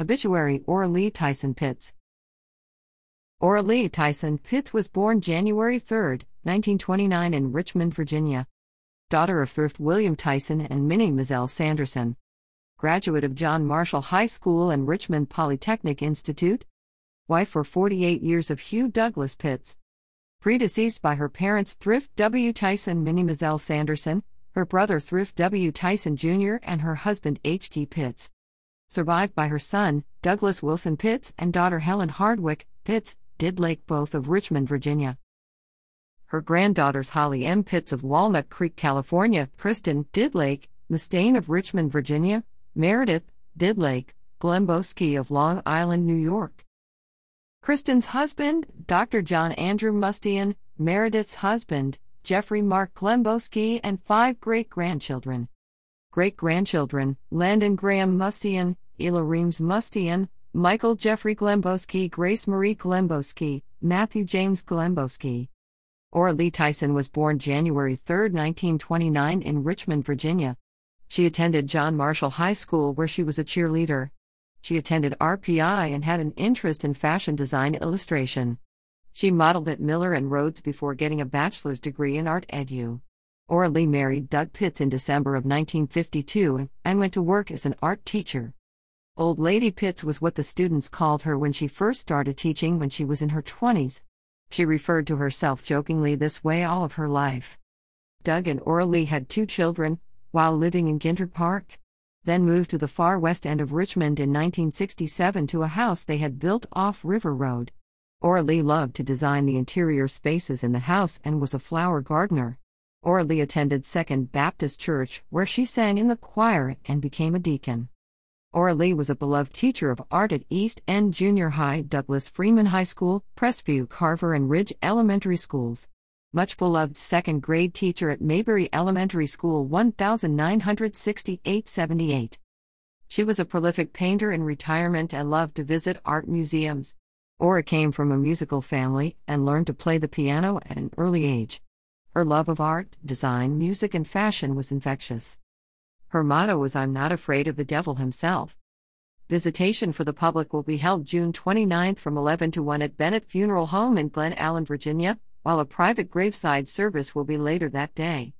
Obituary Ora Lee Tyson Pitts. Ora Lee Tyson Pitts was born January 3, 1929, in Richmond, Virginia. Daughter of Thrift William Tyson and Minnie Mozelle Sanderson. Graduate of John Marshall High School and Richmond Polytechnic Institute. Wife for 48 years of Hugh Douglas Pitts. Predeceased by her parents Thrift W. Tyson, Minnie Mozelle Sanderson, her brother Thrift W. Tyson Jr., and her husband H.D. Pitts. Survived by her son, Douglas Wilson Pitts, and daughter Helen Hardwick Pitts, Didlake, both of Richmond, Virginia. Her granddaughters Holly M. Pitts of Walnut Creek, California, Christin Didlake, Mustain of Richmond, Virginia, Meredith Didlake, Glemboski of Long Island, New York. Christin's husband, Dr. John Andrew Mustian, Meredith's husband, Jeffrey Mark Glemboski, and five great grandchildren. Great grandchildren Landon Graham Mustian, Ela Reams Mustian, Michael Jeffrey Glemboski, Grace Marie Glemboski, Matthew James Glemboski. Ora Lee Tyson was born January 3, 1929, in Richmond, Virginia. She attended John Marshall High School where she was a cheerleader. She attended RPI and had an interest in fashion design illustration. She modeled at Miller and Rhoads before getting a bachelor's degree in art edu. Ora Lee married Doug Pitts in December of 1952 and went to work as an art teacher. Old Lady Pitts was what the students called her when she first started teaching when she was in her 20s. She referred to herself jokingly this way all of her life. Doug and Ora Lee had two children while living in Ginter Park then moved to the far west end of Richmond in 1967 to a house they had built off River Road. Ora Lee loved to design the interior spaces in the house and was a flower gardener. Ora Lee attended Second Baptist Church, where she sang in the choir and became a deacon. Ora Lee was a beloved teacher of art at East End Junior High, Douglas Freeman High School, Crestview, Carver, and Ridge Elementary Schools much beloved second grade teacher at Maybeury Elementary School 1968 78. She was a prolific painter in retirement and loved to visit art museums. Ora came from a musical family and learned to play the piano at an early age. Her love of art, design, music, and fashion was infectious. Her motto was I'm not afraid of the devil himself. Visitation for the public will be held June 29 from 11 to 1 at Bennett Funeral Home in Glen Allen, Virginia while a private graveside service will be later that day.